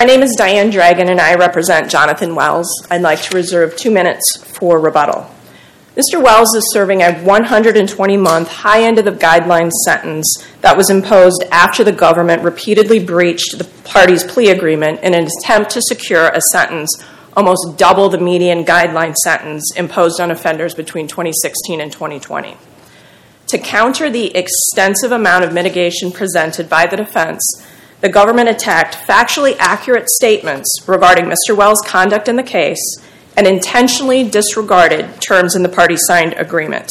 My name is Diane Dragan, and I represent Jonathan Wells. I'd like to reserve two minutes for rebuttal. Mr. Wells is serving a 120 month high end of the guidelines sentence that was imposed after the government repeatedly breached the party's plea agreement in an attempt to secure a sentence almost double the median guideline sentence imposed on offenders between 2016 and 2020. To counter the extensive amount of mitigation presented by the defense, the government attacked factually accurate statements regarding Mr. Wells' conduct in the case and intentionally disregarded terms in the party signed agreement.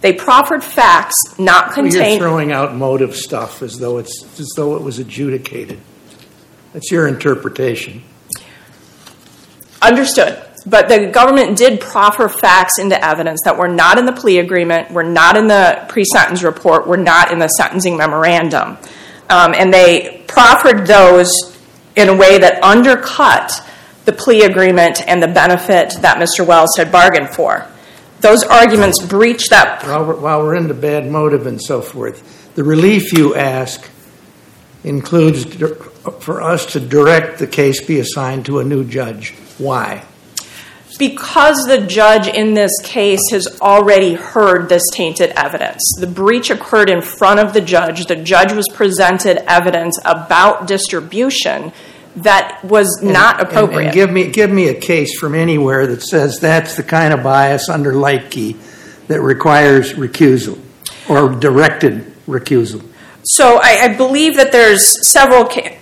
They proffered facts not contained. You're throwing out motive stuff as though it's as though it was adjudicated. That's your interpretation. Understood. But the government did proffer facts into evidence that were not in the plea agreement, were not in the pre sentence report, were not in the sentencing memorandum. Um, and they proffered those in a way that undercut the plea agreement and the benefit that Mr. Wells had bargained for. Those arguments breach that. While we're, into bad motive and so forth, the relief you ask includes for us to direct the case be assigned to a new judge. Why? Because the judge in this case has already heard this tainted evidence. The breach occurred in front of the judge. The judge was presented evidence about distribution that was not appropriate. And, give me give me a case from anywhere that says that's the kind of bias under Liteky that requires recusal or directed recusal. So I, I believe that there's several. Ca-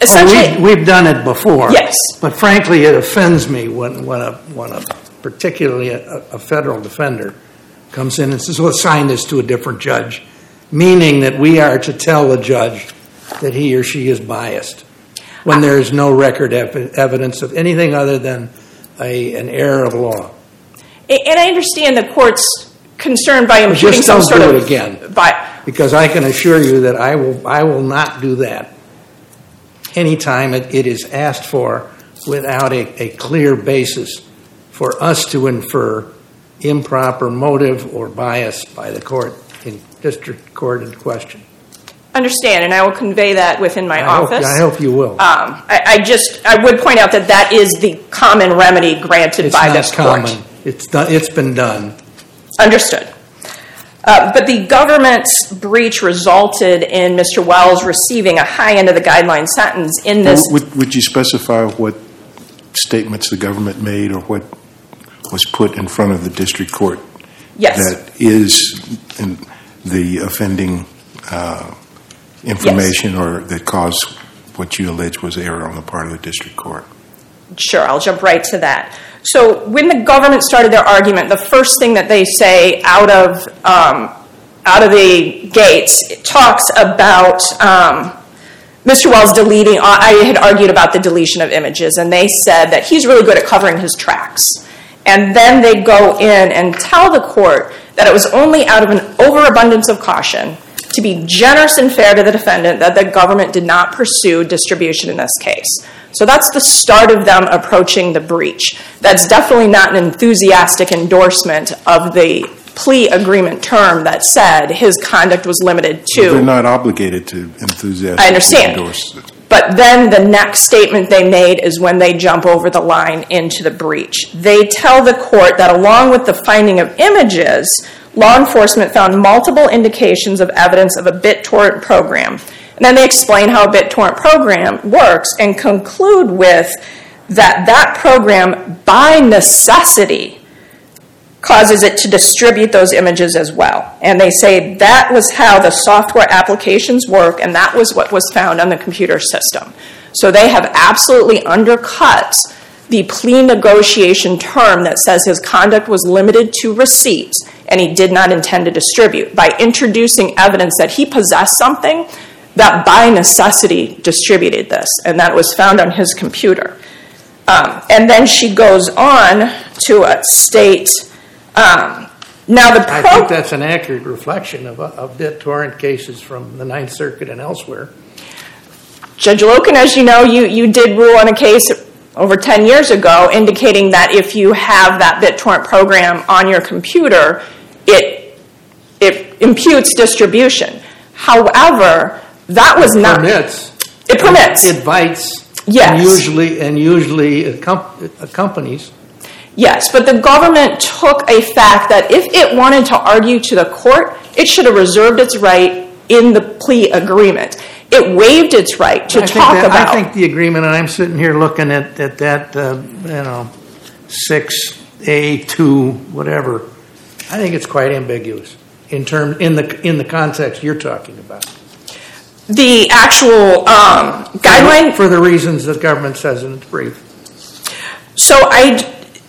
well, we, have done it before. Yes. But frankly, it offends me when, when, a, when a, particularly a, a federal defender comes in and says, well, assign this to a different judge, meaning that we are to tell the judge that he or she is biased when there is no record ev- evidence of anything other than a, an error of law. And I understand the court's concern by imputing some sort of it again, by, because I can assure you that I will I will not do that anytime it, it is asked for without a, a clear basis for us to infer improper motive or bias by the court in district court in question. Understand, and I will convey that within my I office. Hope, I hope you will. Um, I, I, just I would point out that that is the common remedy granted it's by not this common. court. It's done. It's been done. Understood. Uh, but the government's breach resulted in Mr. Wells receiving a high end of the guideline sentence in this. Would, would you specify what statements the government made or what was put in front of the district court yes. that is in the offending uh, information or that caused what you allege was error on the part of the district court? Sure, I'll jump right to that. So when the government started their argument, the first thing that they say out of um, out of the gates talks about um, Mr. Wells deleting. I had argued about the deletion of images, and they said that he's really good at covering his tracks. And then they go in and tell the court that it was only out of an overabundance of caution to be generous and fair to the defendant that the government did not pursue distribution in this case. So that's the start of them approaching the breach. That's definitely not an enthusiastic endorsement of the plea agreement term that said his conduct was limited to. They're not obligated to enthusiastically I understand. endorse it. But then the next statement they made is when they jump over the line into the breach. They tell the court that along with the finding of images, law enforcement found multiple indications of evidence of a BitTorrent program. And then they explain how a BitTorrent program works and conclude with that that program, by necessity, causes it to distribute those images as well. And they say that was how the software applications work, and that was what was found on the computer system. So they have absolutely undercut the plea negotiation term that says his conduct was limited to receipts and he did not intend to distribute by introducing evidence that he possessed something that by necessity distributed this, and that was found on his computer. Um, and then she goes on to state um, now the I think that's an accurate reflection of, of BitTorrent cases from the Ninth Circuit and elsewhere. Judge Loken, as you know, you, you did rule on a case over 10 years ago indicating that if you have that BitTorrent program on your computer, it, it imputes distribution. However, that was it not. Permits. It permits. It invites Yes. And usually, and usually accom- accompanies. Yes, but the government took a fact that if it wanted to argue to the court, it should have reserved its right in the plea agreement. It waived its right to talk about. I think the agreement, and I'm sitting here looking at, at that, uh, you know, six, A, two, whatever. I think it's quite ambiguous in term, in the, in the context you're talking about. The actual um, guideline For the reasons the government says in its brief. So I,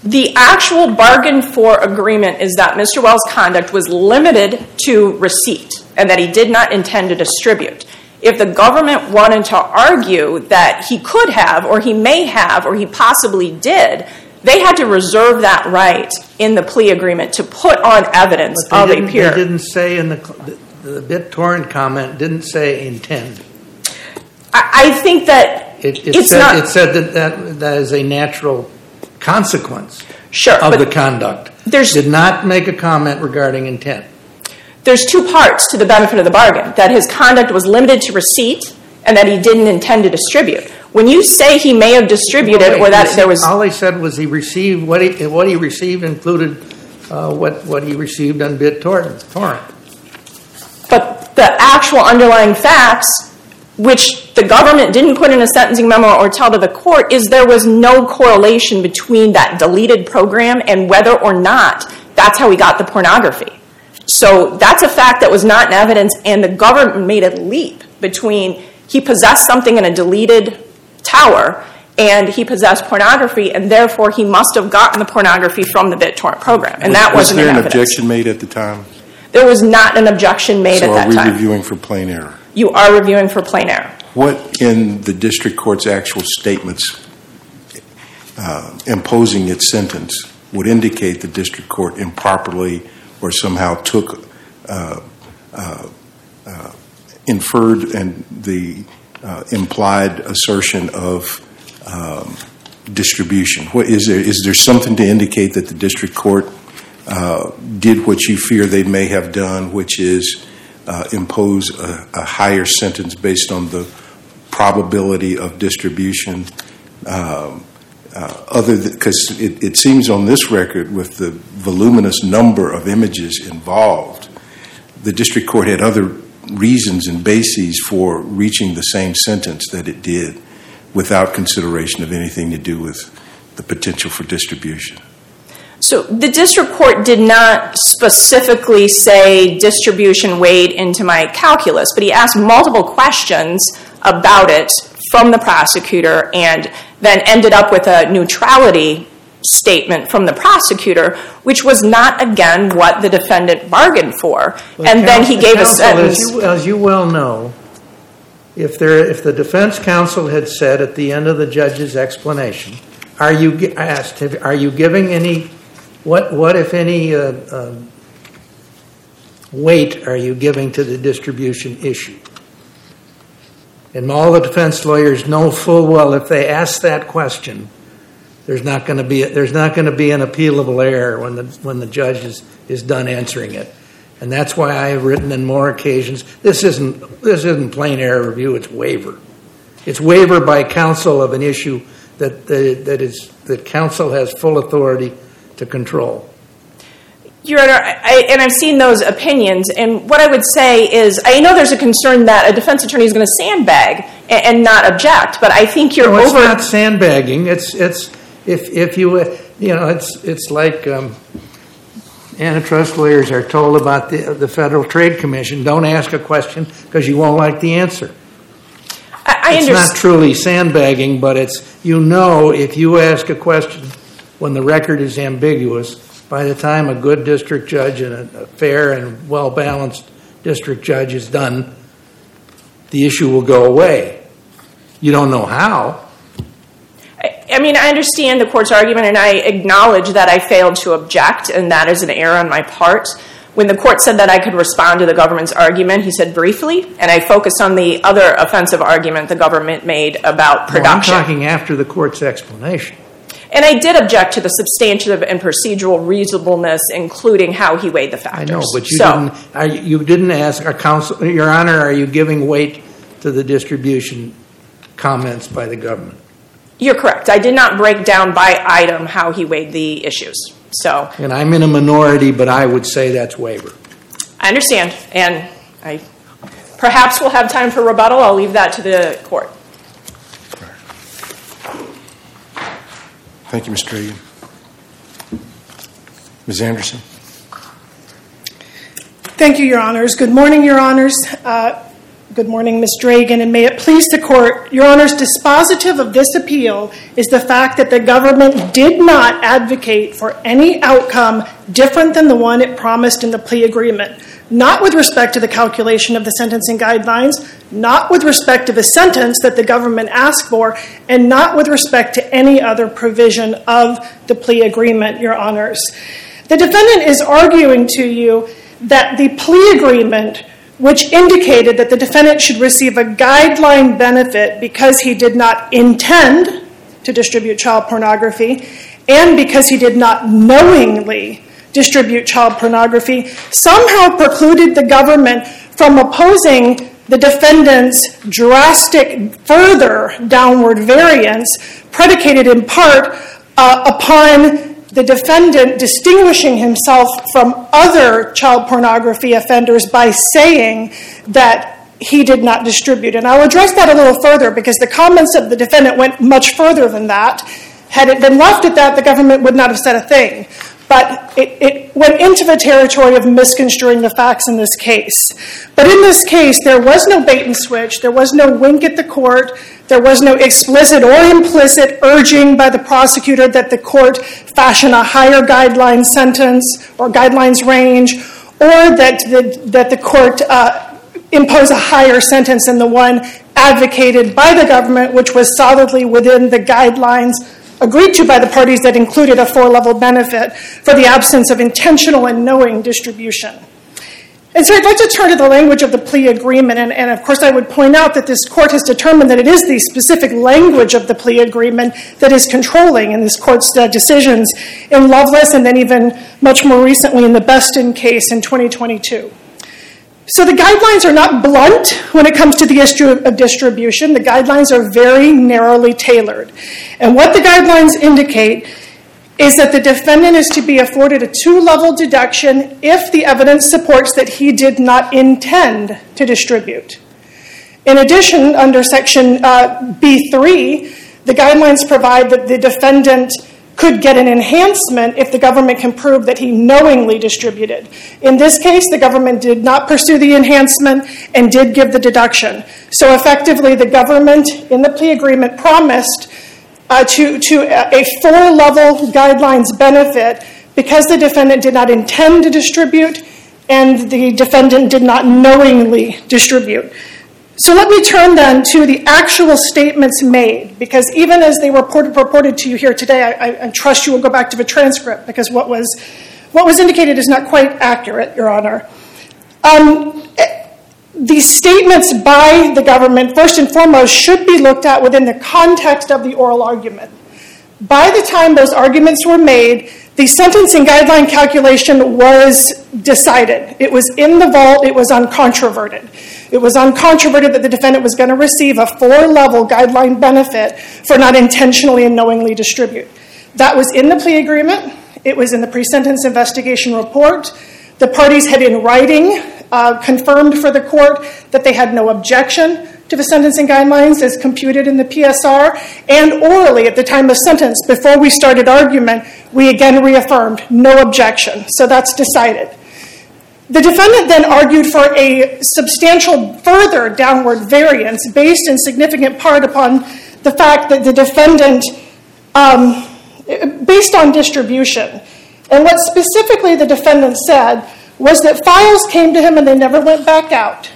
the actual bargain for agreement is that Mr. Wells' conduct was limited to receipt and that he did not intend to distribute. If the government wanted to argue that he could have, or he may have, or he possibly did, they had to reserve that right in the plea agreement to put on evidence of a didn't, they didn't say in the, the, BitTorrent comment didn't say intend. I, I think that It, it it's said, not it said that, that that is a natural consequence sure, of the conduct. there's- Did not make a comment regarding intent. there's two parts to the benefit of the bargain that his conduct was limited to receipt and that he didn't intend to distribute. When you say he may have distributed or that there was. All he said was he received, what he, what he received included uh, what, what he received on BitTorrent. The actual underlying facts, which the government didn't put in a sentencing memo or tell to the court, is there was no correlation between that deleted program and whether or not that's how he got the pornography. So that's a fact that was not in evidence, and the government made a leap between he possessed something in a deleted tower and he possessed pornography, and therefore he must have gotten the pornography from the BitTorrent program, and that wasn't. wasn't there an objection made at the time? There was not an objection made at that time. So are we reviewing for plain error? You are reviewing for plain error. What in the district court's actual statements uh, imposing its sentence would indicate the district court improperly or somehow took, uh, uh, uh, inferred and the uh, implied assertion of um, distribution? What, is, there, is there something to indicate that the district court did what you fear they may have done, which is uh, impose a, higher sentence based on the probability of distribution? Um, uh, because it seems on this record with the voluminous number of images involved, the district court had other reasons and bases for reaching the same sentence that it did without consideration of anything to do with the potential for distribution. So the district court did not specifically say distribution weighed into my calculus, but he asked multiple questions about it from the prosecutor and then ended up with a neutrality statement from the prosecutor, which was not, again, what the defendant bargained for. and then he gave a Counsel, as you- As you well know, if there, if the defense counsel had said at the end of the judge's explanation, are you, asked, are you giving any, what, what if any uh, um, weight are you giving to the distribution issue? And all the defense lawyers know full well if they ask that question, there's not going to be, there's not going to be an appealable error when the, when the judge is, is done answering it. And that's why I have written on more occasions, this isn't, this isn't plain error review, it's waiver. It's waiver by counsel of an issue that, that that is, that counsel has full authority to control. Your Honor, I, and I've seen those opinions, and what I would say is, I know there's a concern that a defense attorney is going to sandbag and, and not object, but I think you're over. not sandbagging. It's it's if if you you know it's it's like um, antitrust lawyers are told about the the Federal Trade Commission. Don't ask a question because you won't like the answer. I, I It's understand. not truly sandbagging, but it's you know if you ask a question when the record is ambiguous. By the time a good district judge and a, fair and well balanced district judge is done, the issue will go away. You don't know how. I, mean, I understand the court's argument, and I acknowledge that I failed to object, and that is an error on my part. When the court said that I could respond to the government's argument, he said briefly, and I focused on the other offensive argument the government made about No, I'm production. talking after the court's explanation. And I did object to the substantive and procedural reasonableness, including how he weighed the factors. I know, but you didn't. Are you, you didn't ask a counsel, Your Honor. Are you giving weight to the distribution comments by the government? You're correct. I did not break down by item how he weighed the issues. So And I'm in a minority, but I would say that's waiver. I understand, and I perhaps we'll have time for rebuttal. I'll leave that to the court. Thank you, Mr. Reagan. Ms. Anderson? Thank you, Your Honors. Good morning, Your Honors. Uh, Good morning, Ms. Dragan, and may it please the Court, Your Honors, dispositive of this appeal is the fact that the government did not advocate for any outcome different than the one it promised in the plea agreement, not with respect to the calculation of the sentencing guidelines, not with respect to the sentence that the government asked for, and not with respect to any other provision of the plea agreement, Your Honors. The defendant is arguing to you that the plea agreement which indicated that the defendant should receive a guideline benefit because he did not intend to distribute child pornography and because he did not knowingly distribute child pornography, somehow precluded the government from opposing the defendant's drastic further downward variance, predicated in part uh, upon the defendant distinguishing himself from other child pornography offenders by saying that he did not distribute. And I'll address that a little further because the comments of the defendant went much further than that. Had it been left at that, the government would not have said a thing. But it, it went into the territory of misconstruing the facts in this case. But in this case, there was no bait and switch, there was no wink at the court, there was no explicit or implicit urging by the prosecutor that the court fashion a higher guideline sentence or guidelines range, or that the, that the court uh, impose a higher sentence than the one advocated by the government, which was solidly within the guidelines agreed to by the parties that included a four level benefit for the absence of intentional and knowing distribution. And so I'd like to turn to the language of the plea agreement. And, and, of course, I would point out that this court has determined that it is the specific language of the plea agreement that is controlling in this court's uh, decisions in Loveless and then even much more recently in the Beston case in 2022. So the guidelines are not blunt when it comes to the issue of distribution. The guidelines are very narrowly tailored. And what the guidelines indicate is that the defendant is to be afforded a two level deduction if the evidence supports that he did not intend to distribute. In addition, under Section uh, B3, the guidelines provide that the defendant could get an enhancement if the government can prove that he knowingly distributed. In this case, the government did not pursue the enhancement and did give the deduction. So effectively, the government in the plea agreement promised to, to a four level guidelines benefit because the defendant did not intend to distribute and the defendant did not knowingly distribute. So let me turn then to the actual statements made, because even as they were reported, reported to you here today, I, I, trust you will go back to the transcript, because what was, what was indicated is not quite accurate, Your Honor. Um, these statements by the government, first and foremost, should be looked at within the context of the oral argument. By the time those arguments were made, the sentencing guideline calculation was decided. It was in the vault, it was uncontroverted. It was uncontroverted that the defendant was going to receive a four level guideline benefit for not intentionally and knowingly distribute. That was in the plea agreement, it was in the pre sentence investigation report. The parties had in writing confirmed for the court that they had no objection to the sentencing guidelines as computed in the PSR, and orally at the time of sentence, before we started argument, we again reaffirmed no objection. So that's decided. The defendant then argued for a substantial further downward variance based in significant part upon the fact that the defendant, um, based on distribution, and what specifically the defendant said was that files came to him and they never went back out.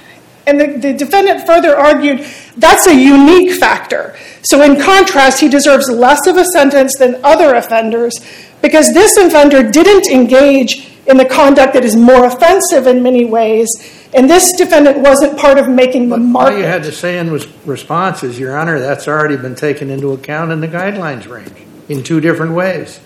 And the, the defendant further argued that's a unique factor. So, in contrast, he deserves less of a sentence than other offenders because this offender didn't engage in the conduct that is more offensive in many ways. And this defendant wasn't part of making the market. All you had to say in response is, Your Honor, that's already been taken into account in the guidelines range in two different ways.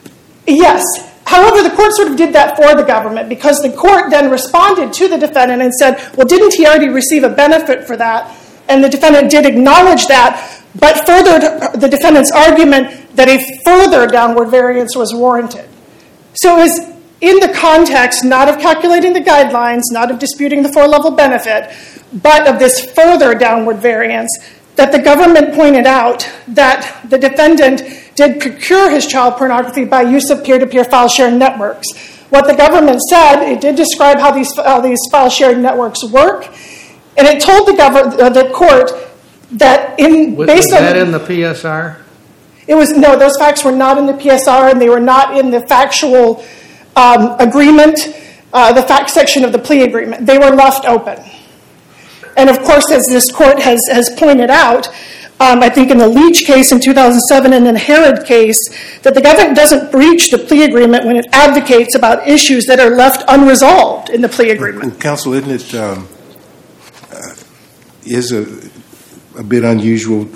Yes. However, the court sort of did that for the government because the court then responded to the defendant and said, well, didn't he already receive a benefit for that? And the defendant did acknowledge that, but furthered the defendant's argument that a further downward variance was warranted. So it was in the context not of calculating the guidelines, not of disputing the four-level benefit, but of this further downward variance that the government pointed out that the defendant did procure his child pornography by use of peer-to-peer file sharing networks. What the government said, it did describe how these, how these file sharing networks work, and it told the, government, uh, the court that in Was, based was on that in the PSR? it was no, those facts were not in the PSR, and they were not in the factual um, agreement, uh, the fact section of the plea agreement. They were left open. And of course, as this court has, has pointed out, um, I think in the Leach case in 2007 and in the Herod case, that the government doesn't breach the plea agreement when it advocates about issues that are left unresolved in the plea agreement. Counsel, isn't it um, uh, is a, a bit unusual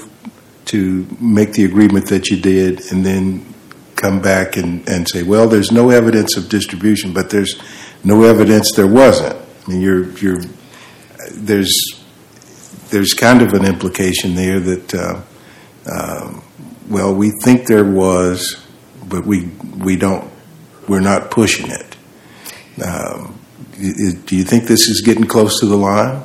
to make the agreement that you did and then come back and, and say, well, there's no evidence of distribution, but there's no evidence there wasn't. I mean, you're, you're, there's, there's kind of an implication there that, uh, um, well, we think there was, but we, we don't, we're not pushing it. Um, do you think this is getting close to the line?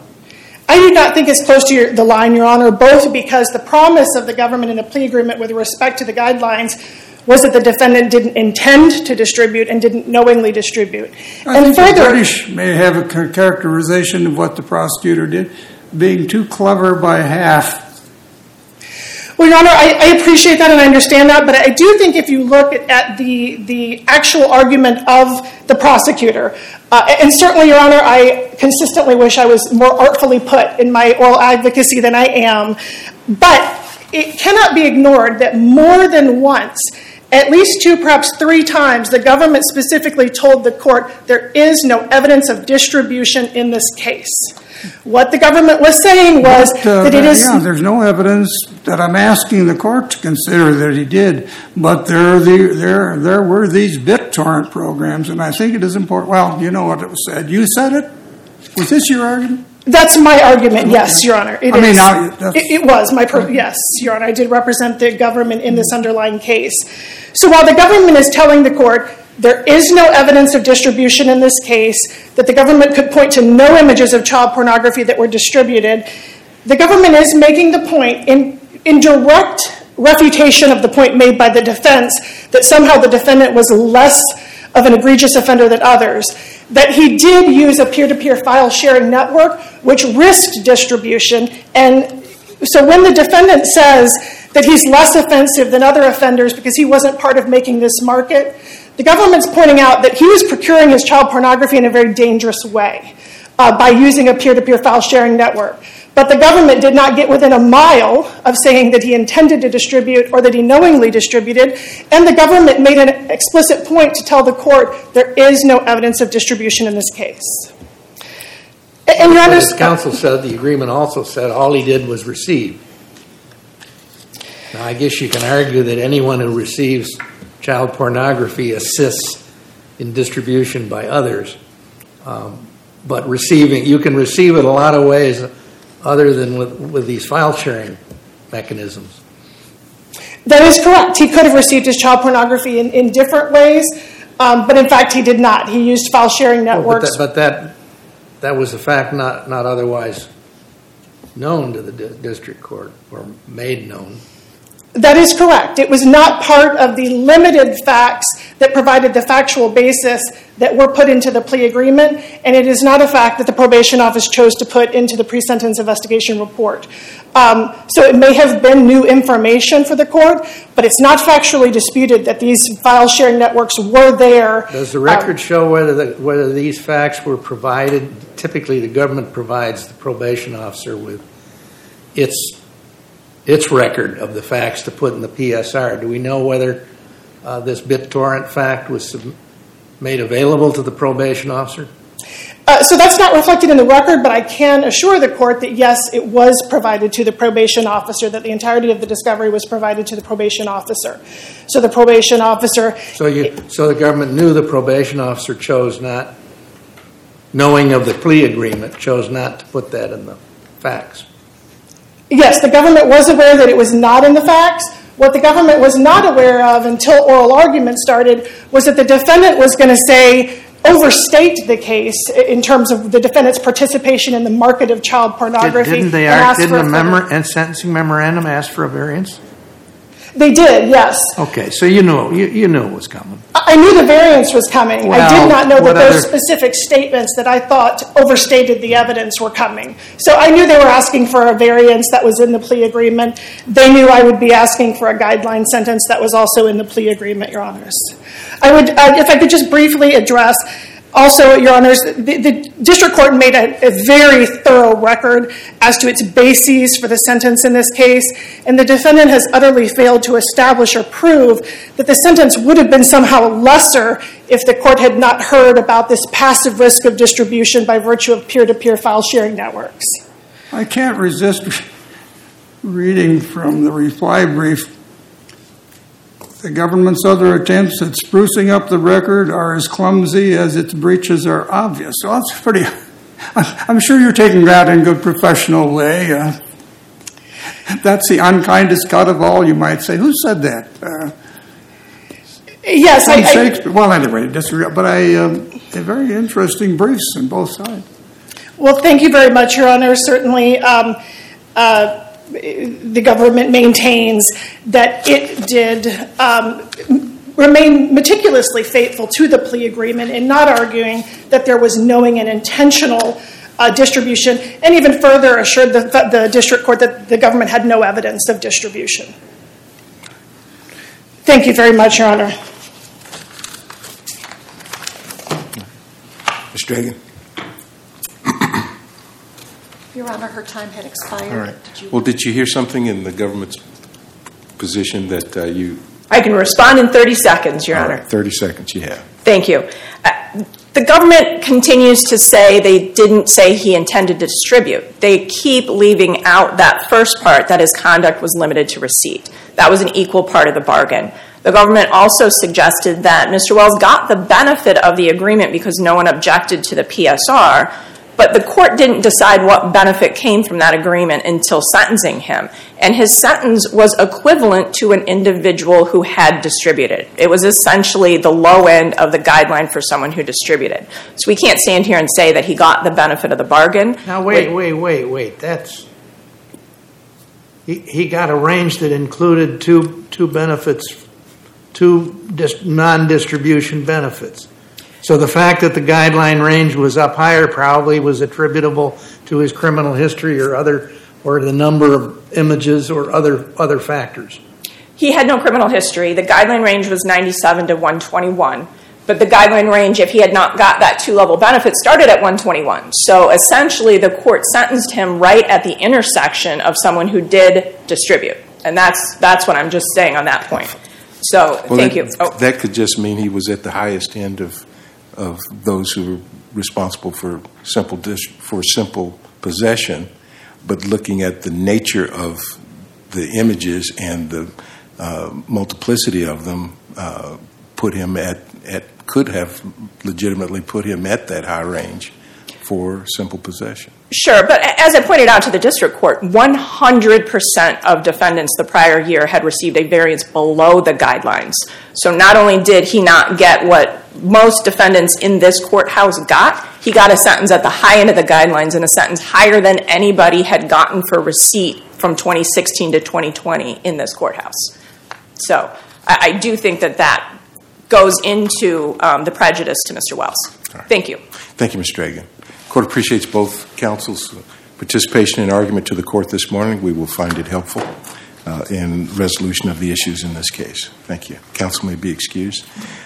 I do not think it's close to the line, Your Honor, both because the promise of the government in the plea agreement with respect to the guidelines was that the defendant didn't intend to distribute and didn't knowingly distribute. I and think the further, British may have a characterization of what the prosecutor did, being too clever by half. Well, Your Honor, I, I appreciate that and I understand that, but I do think if you look at, at the, the actual argument of the prosecutor, uh, and certainly, Your Honor, I consistently wish I was more artfully put in my oral advocacy than I am, but it cannot be ignored that more than once, at least two, perhaps three times, the government specifically told the court there is no evidence of distribution in this case. What the government was saying was uh, that it is. yeah, there's no evidence that I'm asking the court to consider that he did, but there are the, there there were these BitTorrent programs, and I think it is important. Well, you know what it was said. You said it. Was this your argument? That's my argument, yes, Your Honor. It I mean, is. It it was, my, per- yes, Your Honor, I did represent the government in this underlying case. So while the government is telling the court there is no evidence of distribution in this case, that the government could point to no images of child pornography that were distributed, the government is making the point in, in direct refutation of the point made by the defense that somehow the defendant was less of an egregious offender than others, that he did use a peer-to-peer file sharing network which risked distribution. And so when the defendant says that he's less offensive than other offenders because he wasn't part of making this market, the government's pointing out that he was procuring his child pornography in a very dangerous way uh, by using a peer-to-peer file sharing network. But the government did not get within a mile of saying that he intended to distribute or that he knowingly distributed, and the government made an explicit point to tell the court there is no evidence of distribution in this case. And Your counsel said, the agreement also said all he did was receive. Now, I guess you can argue that anyone who receives child pornography assists in distribution by others. Um, but receiving, you can receive it a lot of ways other than with, with these file sharing mechanisms. that is correct. He could have received his child pornography in, in different ways, um, but in fact he did not. He used file sharing Well, but, networks. that, but that that was a fact not not otherwise known to the di- district court or made known. That is correct. It was not part of the limited facts that provided the factual basis that were put into the plea agreement, and it is not a fact that the probation office chose to put into the pre sentence investigation report. Um, so it may have been new information for the court, but it's not factually disputed that these file sharing networks were there. Does the Um, record show whether the, whether these facts were provided? Typically, the government provides the probation officer with its its record of the facts to put in the PSR. Do we know whether this BitTorrent fact was sub- made available to the probation officer? Uh, so that's not reflected in the record, but I can assure the court that yes, it was provided to the probation officer, that the entirety of the discovery was provided to the probation officer. So the probation officer. So you, so the government knew the probation officer chose not, knowing of the plea agreement, chose not to put that in the facts. Yes, the government was aware that it was not in the facts. What the government was not aware of until oral argument started was that the defendant was going to say, overstate the case in terms of the defendant's participation in the market of child pornography. Didn't they, and ask didn't for the sentencing memorandum ask for a variance? They did, yes. Okay, so you knew, you, you knew it was coming. I knew the variance was coming. I did not know that those other- specific statements that I thought overstated the evidence were coming. So I knew they were asking for a variance that was in the plea agreement. They knew I would be asking for a guideline sentence that was also in the plea agreement, Your Honors. I would, uh, if I could just briefly address, also, Your Honors, the, district court made a, very thorough record as to its bases for the sentence in this case, and the defendant has utterly failed to establish or prove that the sentence would have been somehow lesser if the court had not heard about this passive risk of distribution by virtue of peer-to-peer file sharing networks. I can't resist reading from the reply brief. The government's other attempts at sprucing up the record are as clumsy as its breaches are obvious. So that's pretty. I'm sure you're taking that in a good professional way. Uh, that's the unkindest cut of all, you might say. Who said that? Uh, Yes, I, I. Well, anyway. But I, um, very interesting briefs on both sides. Well, thank you very much, Your Honor. Certainly, um, uh, the government maintains that it did um, remain meticulously faithful to the plea agreement and not arguing that there was knowing and intentional uh, distribution, and even further assured the, the district court that the government had no evidence of distribution. Thank you very much, Your Honor. Mr. Hagan? Your Honor, her time had expired. All right. Did you- Well, did you hear something in the government's position that uh, you? I can respond in 30 seconds, Your All Honor. right, 30 seconds you have. Thank you. Uh, The government continues to say they didn't say he intended to distribute. They keep leaving out that first part that his conduct was limited to receipt. That was an equal part of the bargain. The government also suggested that Mr. Wells got the benefit of the agreement because no one objected to the PSR, but the court didn't decide what benefit came from that agreement until sentencing him. And his sentence was equivalent to an individual who had distributed. It was essentially the low end of the guideline for someone who distributed. So we can't stand here and say that he got the benefit of the bargain. Now, wait, wait, wait, wait, that's, he, got a range that included two, two benefits, two dis, non-distribution benefits. So the fact that the guideline range was up higher probably was attributable to his criminal history or other, or the number of images or other, other factors. He had no criminal history. The guideline range was 97 to 121. But the guideline range, if he had not got that two level benefit, started at 121. So essentially, the court sentenced him right at the intersection of someone who did distribute. And that's, that's what I'm just saying on that point. So, Well, thank that- you. Oh, That could just mean he was at the highest end of, of those who were responsible for simple, dis- for simple possession, but looking at the nature of the images and the uh, multiplicity of them, uh, put him at, at, could have legitimately put him at that high range for simple possession. Sure, but as I pointed out to the district court, 100% of defendants the prior year had received a variance below the guidelines. So not only did he not get what most defendants in this courthouse got, he got a sentence at the high end of the guidelines and a sentence higher than anybody had gotten for receipt from 2016 to 2020 in this courthouse. So I, I do think that that goes into um, the prejudice to Mr. Wells. Thank you. Thank you, Mr. Reagan. Court appreciates both counsel's participation in argument to the court this morning. We will find it helpful uh, in resolution of the issues in this case. Thank you. Counsel may be excused.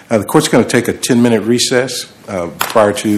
Uh, The court's going to take a 10-minute recess uh, prior to